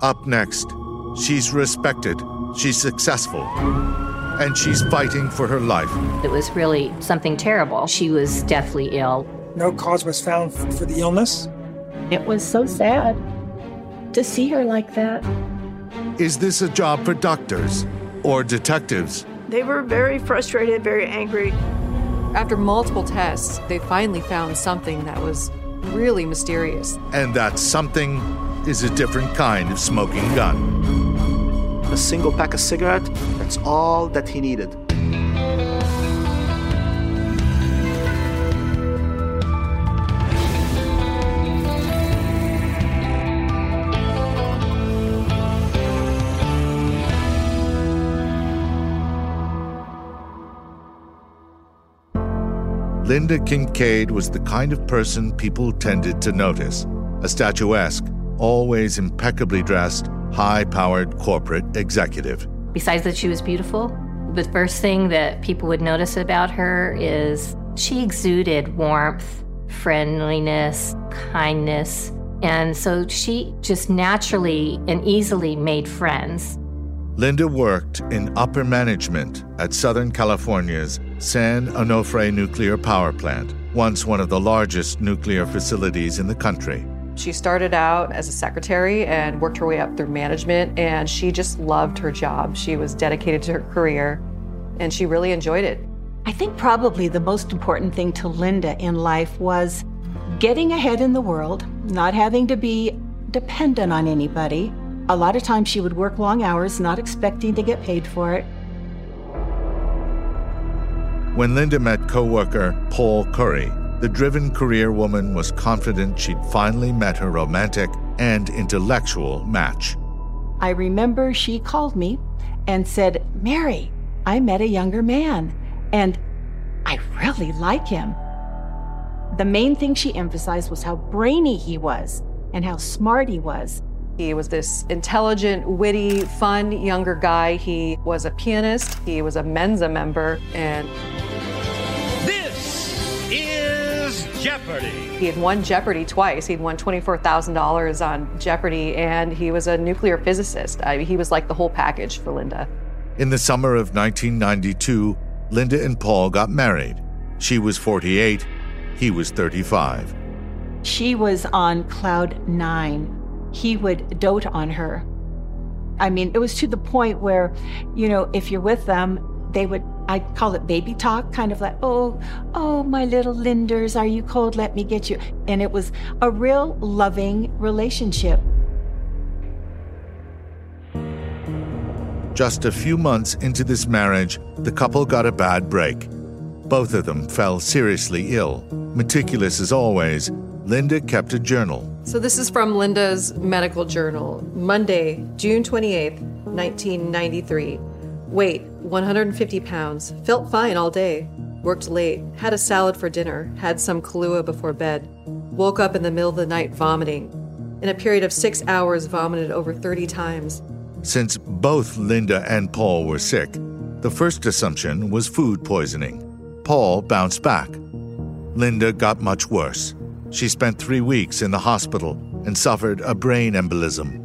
Up next, she's respected, she's successful, and she's fighting for her life. It was really something terrible. She was deathly ill. No cause was found for the illness. It was so sad to see her like that. Is this a job for doctors or detectives? They were very frustrated, very angry. After multiple tests, they finally found something that was really mysterious. And that something is a different kind of smoking gun. A single pack of cigarette, that's all that he needed. Linda Kincaid was the kind of person people tended to notice a statuesque, always impeccably dressed, high powered corporate executive. Besides that, she was beautiful. The first thing that people would notice about her is she exuded warmth, friendliness, kindness. And so she just naturally and easily made friends. Linda worked in upper management at Southern California's San Onofre Nuclear Power Plant, once one of the largest nuclear facilities in the country. She started out as a secretary and worked her way up through management, and she just loved her job. She was dedicated to her career, and she really enjoyed it. I think probably the most important thing to Linda in life was getting ahead in the world, not having to be dependent on anybody. A lot of times she would work long hours, not expecting to get paid for it. When Linda met coworker Paul Curry, the driven career woman was confident she'd finally met her romantic and intellectual match. I remember she called me and said, Mary, I met a younger man, and I really like him. The main thing she emphasized was how brainy he was and how smart he was. He was this intelligent, witty, fun younger guy. He was a pianist, he was a Mensa member, and Jeopardy! he had won Jeopardy twice. He'd won $24,000 on Jeopardy, and he was a nuclear physicist. I mean, he was like the whole package for Linda. In the summer of 1992, Linda and Paul got married. She was 48, he was 35. She was on cloud nine. He would dote on her. I mean, it was to the point where, you know, if you're with them, they would, I call it baby talk, kind of like, oh, oh, my little Linders, are you cold? Let me get you. And it was a real loving relationship. Just a few months into this marriage, the couple got a bad break. Both of them fell seriously ill. Meticulous as always, Linda kept a journal. So, this is from Linda's medical journal. Monday, June 28th, 1993. Weight 150 pounds. Felt fine all day. Worked late. Had a salad for dinner. Had some Kahlua before bed. Woke up in the middle of the night vomiting. In a period of six hours, vomited over 30 times. Since both Linda and Paul were sick, the first assumption was food poisoning. Paul bounced back. Linda got much worse. She spent three weeks in the hospital and suffered a brain embolism.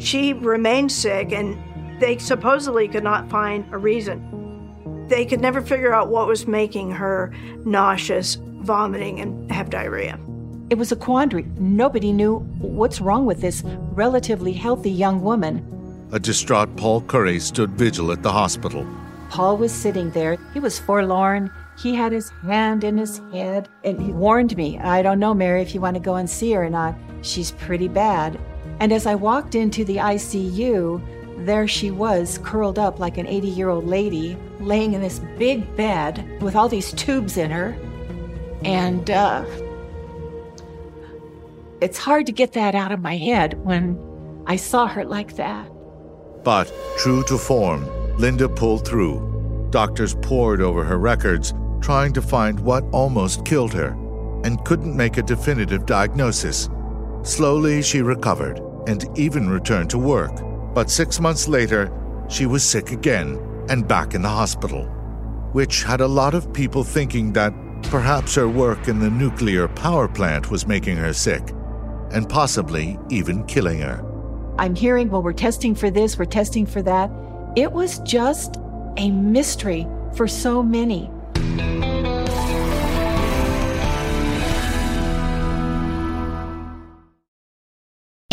She remained sick, and they supposedly could not find a reason. They could never figure out what was making her nauseous, vomiting, and have diarrhea. It was a quandary. Nobody knew what's wrong with this relatively healthy young woman. A distraught Paul Curry stood vigil at the hospital. Paul was sitting there. He was forlorn. He had his hand in his head and he warned me, I don't know, Mary, if you want to go and see her or not. She's pretty bad. And as I walked into the ICU, there she was, curled up like an 80 year old lady, laying in this big bed with all these tubes in her. And uh, it's hard to get that out of my head when I saw her like that. But, true to form, Linda pulled through. Doctors pored over her records, trying to find what almost killed her, and couldn't make a definitive diagnosis. Slowly, she recovered and even returned to work. But six months later, she was sick again and back in the hospital, which had a lot of people thinking that perhaps her work in the nuclear power plant was making her sick, and possibly even killing her. I'm hearing, well, we're testing for this, we're testing for that. It was just a mystery for so many.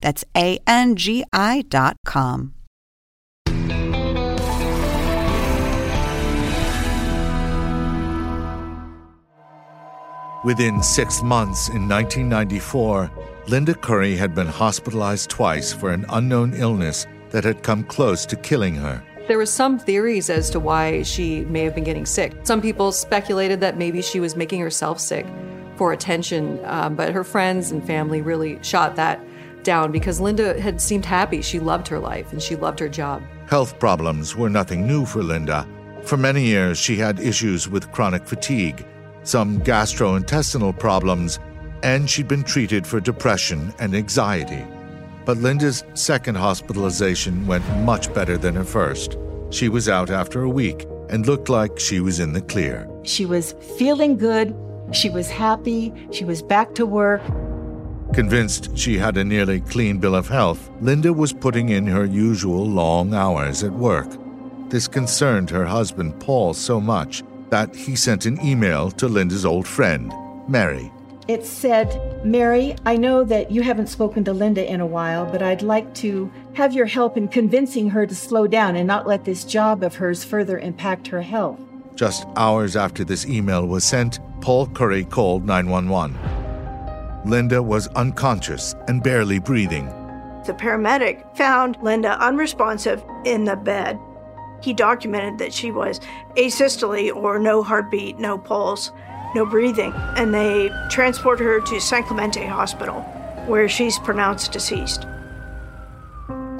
That's A-N-G-I dot com. Within six months in 1994, Linda Curry had been hospitalized twice for an unknown illness that had come close to killing her. There were some theories as to why she may have been getting sick. Some people speculated that maybe she was making herself sick for attention, um, but her friends and family really shot that down because Linda had seemed happy. She loved her life and she loved her job. Health problems were nothing new for Linda. For many years, she had issues with chronic fatigue, some gastrointestinal problems, and she'd been treated for depression and anxiety. But Linda's second hospitalization went much better than her first. She was out after a week and looked like she was in the clear. She was feeling good. She was happy. She was back to work. Convinced she had a nearly clean bill of health, Linda was putting in her usual long hours at work. This concerned her husband, Paul, so much that he sent an email to Linda's old friend, Mary. It said, Mary, I know that you haven't spoken to Linda in a while, but I'd like to have your help in convincing her to slow down and not let this job of hers further impact her health. Just hours after this email was sent, Paul Curry called 911. Linda was unconscious and barely breathing. The paramedic found Linda unresponsive in the bed. He documented that she was asystole or no heartbeat, no pulse, no breathing, and they transported her to San Clemente Hospital, where she's pronounced deceased.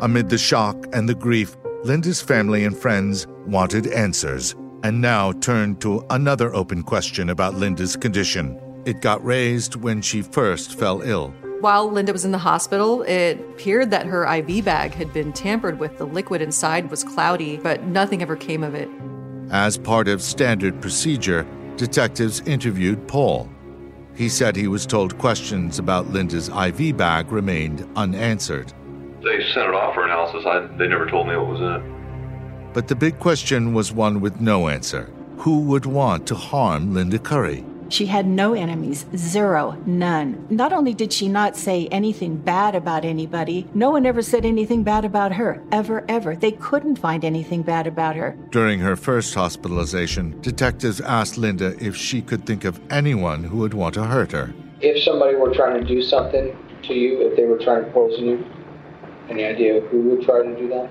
Amid the shock and the grief, Linda's family and friends wanted answers and now turned to another open question about Linda's condition. It got raised when she first fell ill. While Linda was in the hospital, it appeared that her IV bag had been tampered with. The liquid inside was cloudy, but nothing ever came of it. As part of standard procedure, detectives interviewed Paul. He said he was told questions about Linda's IV bag remained unanswered. They sent it off for analysis. I, they never told me what was in it. But the big question was one with no answer. Who would want to harm Linda Curry? She had no enemies, zero, none. Not only did she not say anything bad about anybody, no one ever said anything bad about her, ever, ever. They couldn't find anything bad about her. During her first hospitalization, detectives asked Linda if she could think of anyone who would want to hurt her. If somebody were trying to do something to you, if they were trying to poison you, any idea who would try to do that?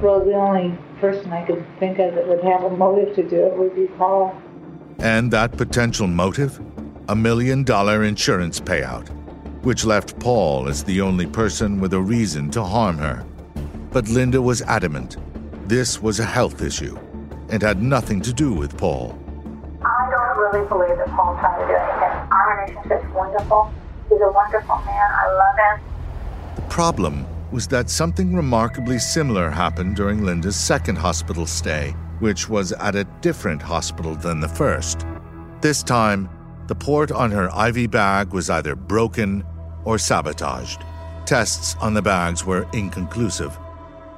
Well, the only person I could think of that would have a motive to do it would be Paul. And that potential motive? A million dollar insurance payout, which left Paul as the only person with a reason to harm her. But Linda was adamant this was a health issue and had nothing to do with Paul. I don't really believe that Paul tried to do anything. Our relationship's wonderful. He's a wonderful man. I love him. The problem was that something remarkably similar happened during Linda's second hospital stay which was at a different hospital than the first. This time, the port on her IV bag was either broken or sabotaged. Tests on the bags were inconclusive.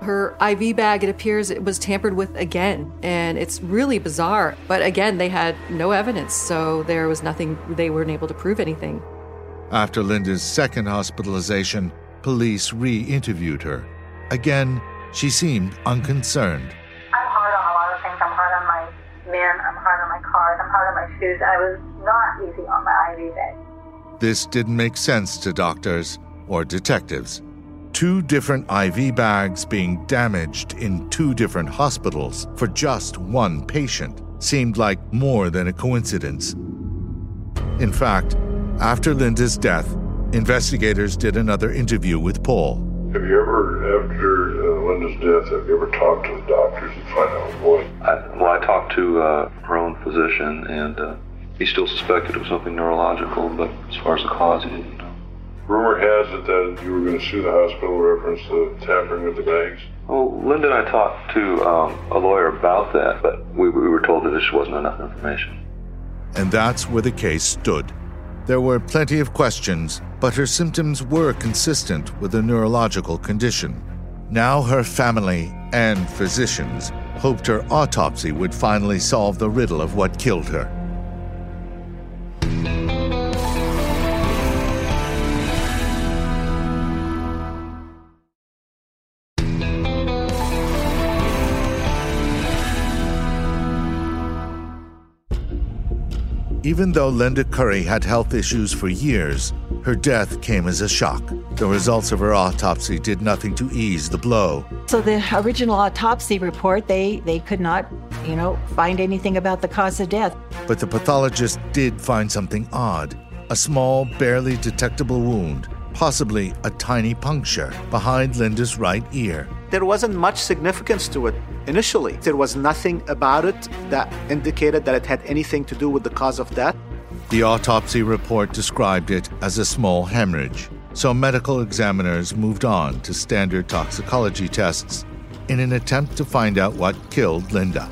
Her IV bag, it appears it was tampered with again, and it's really bizarre. But again, they had no evidence, so there was nothing, they weren't able to prove anything. After Linda's second hospitalization, police re interviewed her. Again, she seemed unconcerned. I'm hard on a lot of things. I'm hard on my men, I'm hard on my cars, I'm hard on my shoes. I was not easy on my IV bag. This didn't make sense to doctors or detectives. Two different IV bags being damaged in two different hospitals for just one patient seemed like more than a coincidence. In fact, after Linda's death, investigators did another interview with Paul. Have you ever, after uh, Linda's death, have you ever talked to the doctors to find out what? I, well, I talked to uh, her own physician, and uh, he still suspected it was something neurological, but as far as the cause, he didn't know. Rumor has it that you were going to sue the hospital in reference to tampering with the bags. Well, Linda and I talked to um, a lawyer about that, but we, we were told that there just wasn't enough information. And that's where the case stood. There were plenty of questions, but her symptoms were consistent with a neurological condition. Now her family and physicians hoped her autopsy would finally solve the riddle of what killed her. Even though Linda Curry had health issues for years, her death came as a shock. The results of her autopsy did nothing to ease the blow. So the original autopsy report, they they could not, you know, find anything about the cause of death. But the pathologist did find something odd. A small, barely detectable wound, possibly a tiny puncture behind Linda's right ear. There wasn't much significance to it initially. There was nothing about it that indicated that it had anything to do with the cause of death. The autopsy report described it as a small hemorrhage, so medical examiners moved on to standard toxicology tests in an attempt to find out what killed Linda.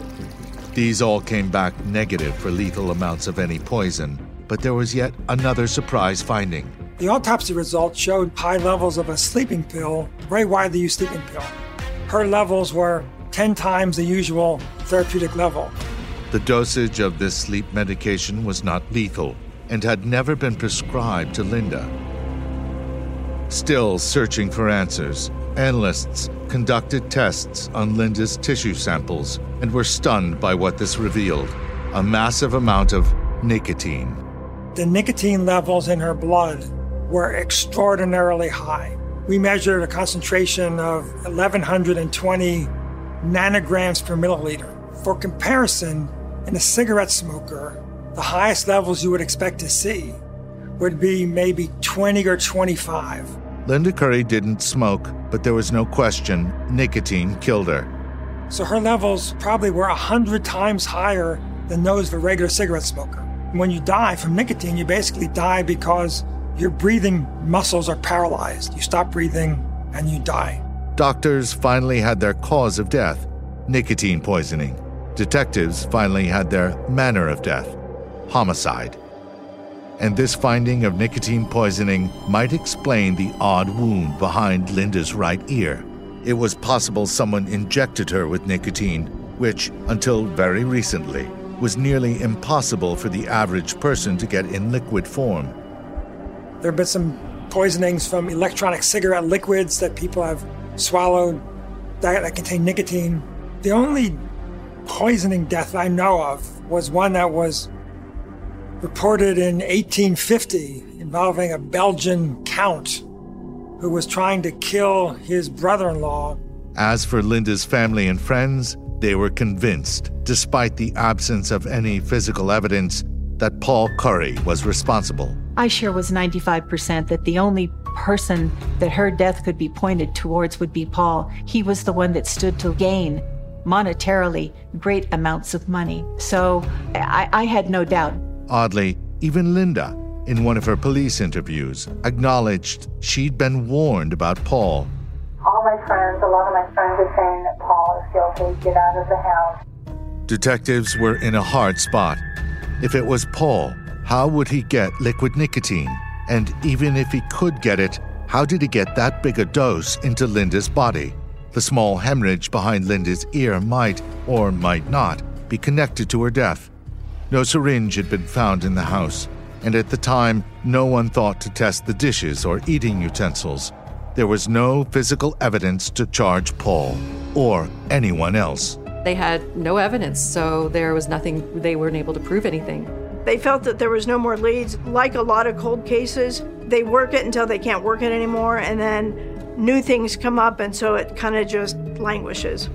These all came back negative for lethal amounts of any poison, but there was yet another surprise finding. The autopsy results showed high levels of a sleeping pill, very widely used sleeping pill. Her levels were 10 times the usual therapeutic level. The dosage of this sleep medication was not lethal and had never been prescribed to Linda. Still searching for answers, analysts conducted tests on Linda's tissue samples and were stunned by what this revealed a massive amount of nicotine. The nicotine levels in her blood were extraordinarily high. We measured a concentration of 1,120 nanograms per milliliter. For comparison, in a cigarette smoker, the highest levels you would expect to see would be maybe 20 or 25. Linda Curry didn't smoke, but there was no question nicotine killed her. So her levels probably were 100 times higher than those of a regular cigarette smoker. When you die from nicotine, you basically die because your breathing muscles are paralyzed. You stop breathing and you die. Doctors finally had their cause of death nicotine poisoning. Detectives finally had their manner of death homicide. And this finding of nicotine poisoning might explain the odd wound behind Linda's right ear. It was possible someone injected her with nicotine, which, until very recently, was nearly impossible for the average person to get in liquid form. There have been some poisonings from electronic cigarette liquids that people have swallowed that, that contain nicotine. The only poisoning death I know of was one that was reported in 1850 involving a Belgian count who was trying to kill his brother in law. As for Linda's family and friends, they were convinced, despite the absence of any physical evidence, that Paul Curry was responsible. I sure was 95% that the only person that her death could be pointed towards would be Paul. He was the one that stood to gain monetarily great amounts of money. So I, I had no doubt. Oddly, even Linda, in one of her police interviews, acknowledged she'd been warned about Paul. All my friends, a lot of my friends are saying that Paul is guilty. Get out of the house. Detectives were in a hard spot. If it was Paul, how would he get liquid nicotine? And even if he could get it, how did he get that big a dose into Linda's body? The small hemorrhage behind Linda's ear might, or might not, be connected to her death. No syringe had been found in the house, and at the time, no one thought to test the dishes or eating utensils. There was no physical evidence to charge Paul or anyone else. They had no evidence, so there was nothing, they weren't able to prove anything. They felt that there was no more leads. Like a lot of cold cases, they work it until they can't work it anymore, and then new things come up, and so it kind of just languishes.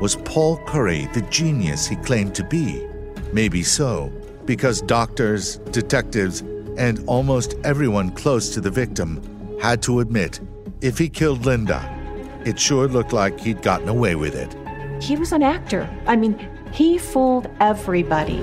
Was Paul Curry the genius he claimed to be? Maybe so, because doctors, detectives, and almost everyone close to the victim had to admit if he killed Linda, it sure looked like he'd gotten away with it. He was an actor. I mean, he fooled everybody.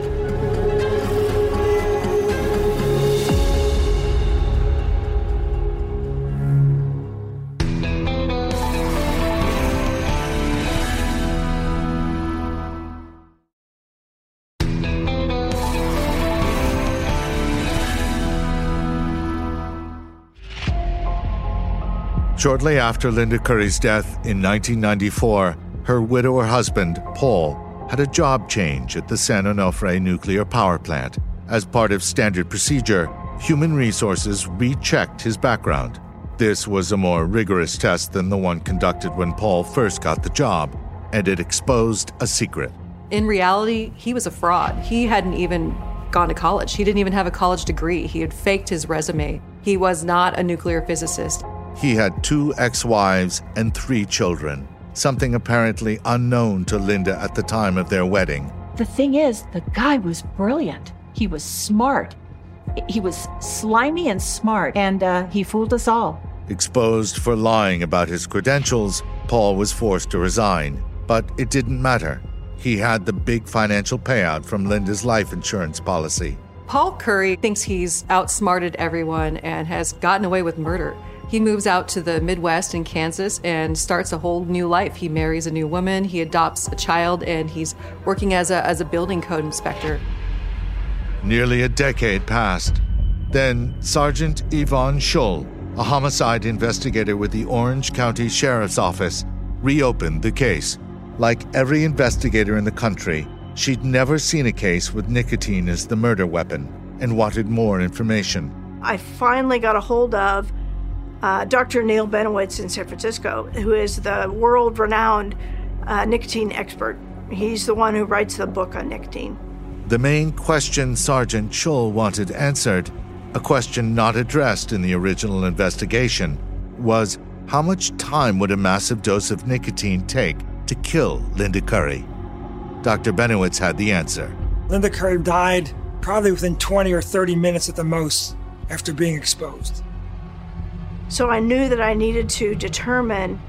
Shortly after Linda Curry's death in 1994, her widower husband, Paul, had a job change at the San Onofre nuclear power plant. As part of standard procedure, Human Resources rechecked his background. This was a more rigorous test than the one conducted when Paul first got the job, and it exposed a secret. In reality, he was a fraud. He hadn't even gone to college. He didn't even have a college degree. He had faked his resume. He was not a nuclear physicist. He had two ex wives and three children, something apparently unknown to Linda at the time of their wedding. The thing is, the guy was brilliant. He was smart. He was slimy and smart, and uh, he fooled us all. Exposed for lying about his credentials, Paul was forced to resign. But it didn't matter. He had the big financial payout from Linda's life insurance policy. Paul Curry thinks he's outsmarted everyone and has gotten away with murder. He moves out to the Midwest in Kansas and starts a whole new life. He marries a new woman, he adopts a child, and he's working as a, as a building code inspector. Nearly a decade passed. Then Sergeant Yvonne Schull, a homicide investigator with the Orange County Sheriff's Office, reopened the case. Like every investigator in the country, she'd never seen a case with nicotine as the murder weapon and wanted more information. I finally got a hold of uh, Dr. Neil Benowitz in San Francisco, who is the world renowned uh, nicotine expert. He's the one who writes the book on nicotine. The main question Sergeant Schull wanted answered, a question not addressed in the original investigation, was how much time would a massive dose of nicotine take to kill Linda Curry? Dr. Benowitz had the answer. Linda Curry died probably within 20 or 30 minutes at the most after being exposed. So I knew that I needed to determine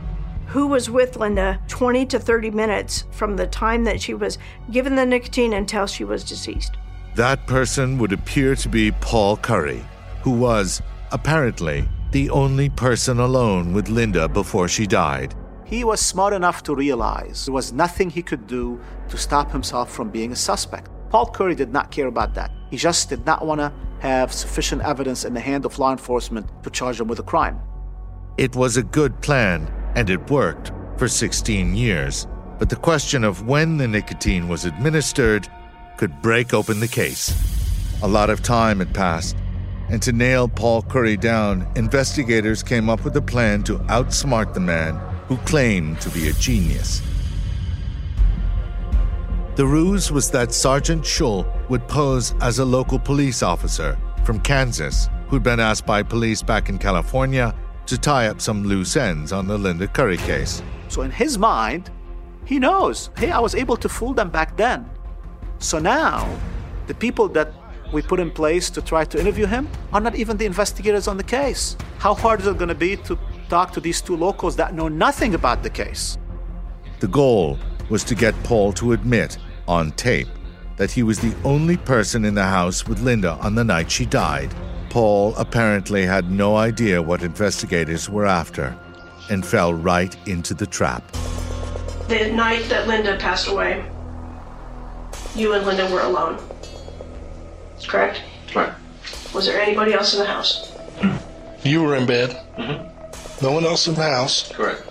who was with Linda 20 to 30 minutes from the time that she was given the nicotine until she was deceased. That person would appear to be Paul Curry, who was, apparently, the only person alone with Linda before she died. He was smart enough to realize there was nothing he could do to stop himself from being a suspect. Paul Curry did not care about that. He just did not want to have sufficient evidence in the hand of law enforcement to charge him with a crime. It was a good plan, and it worked for 16 years. But the question of when the nicotine was administered could break open the case. A lot of time had passed, and to nail Paul Curry down, investigators came up with a plan to outsmart the man who claimed to be a genius. The ruse was that Sergeant Schull would pose as a local police officer from Kansas who'd been asked by police back in California to tie up some loose ends on the Linda Curry case. So, in his mind, he knows hey, I was able to fool them back then. So now, the people that we put in place to try to interview him are not even the investigators on the case. How hard is it going to be to talk to these two locals that know nothing about the case? The goal was to get Paul to admit on tape that he was the only person in the house with Linda on the night she died. Paul apparently had no idea what investigators were after and fell right into the trap. The night that Linda passed away, you and Linda were alone. Correct? Right. Was there anybody else in the house? You were in bed. Mm-hmm. No one else in the house. Correct.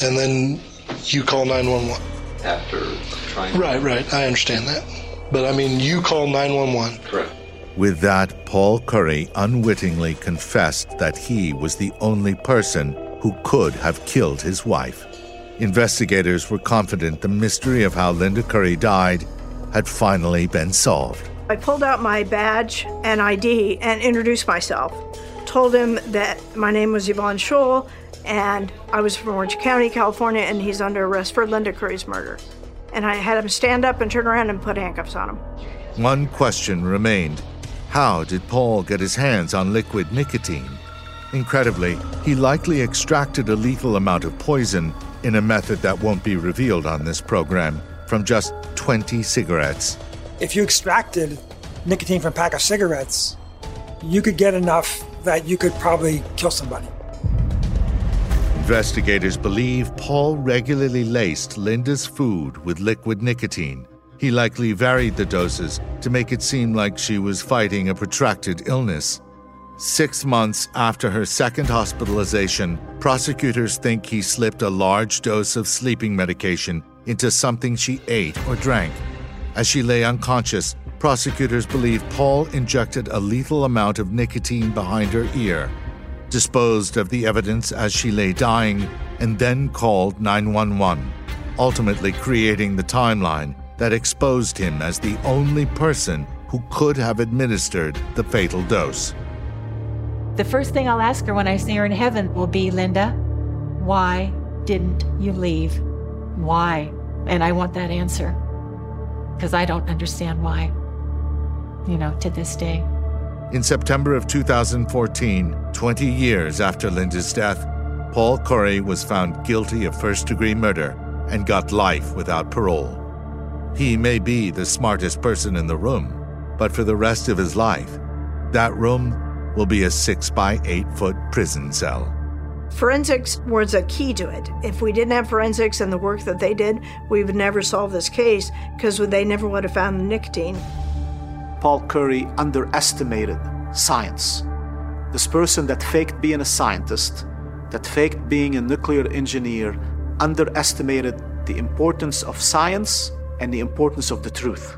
And then You call 911. After trying Right, right. I understand that. But I mean, you call 911. Correct. With that, Paul Curry unwittingly confessed that he was the only person who could have killed his wife. Investigators were confident the mystery of how Linda Curry died had finally been solved. I pulled out my badge and ID and introduced myself. Told him that my name was Yvonne Scholl and I was from Orange County, California, and he's under arrest for Linda Curry's murder. And I had him stand up and turn around and put handcuffs on him. One question remained How did Paul get his hands on liquid nicotine? Incredibly, he likely extracted a lethal amount of poison in a method that won't be revealed on this program from just 20 cigarettes. If you extracted nicotine from a pack of cigarettes, you could get enough that you could probably kill somebody. Investigators believe Paul regularly laced Linda's food with liquid nicotine. He likely varied the doses to make it seem like she was fighting a protracted illness. Six months after her second hospitalization, prosecutors think he slipped a large dose of sleeping medication into something she ate or drank. As she lay unconscious, prosecutors believe Paul injected a lethal amount of nicotine behind her ear, disposed of the evidence as she lay dying, and then called 911, ultimately creating the timeline that exposed him as the only person who could have administered the fatal dose. The first thing I'll ask her when I see her in heaven will be Linda, why didn't you leave? Why? And I want that answer because I don't understand why, you know, to this day. In September of 2014, 20 years after Linda's death, Paul Curry was found guilty of first degree murder and got life without parole. He may be the smartest person in the room, but for the rest of his life, that room will be a six by eight foot prison cell. Forensics was a key to it. If we didn't have forensics and the work that they did, we would never solve this case because they never would have found the nicotine. Paul Curry underestimated science. This person that faked being a scientist, that faked being a nuclear engineer, underestimated the importance of science and the importance of the truth.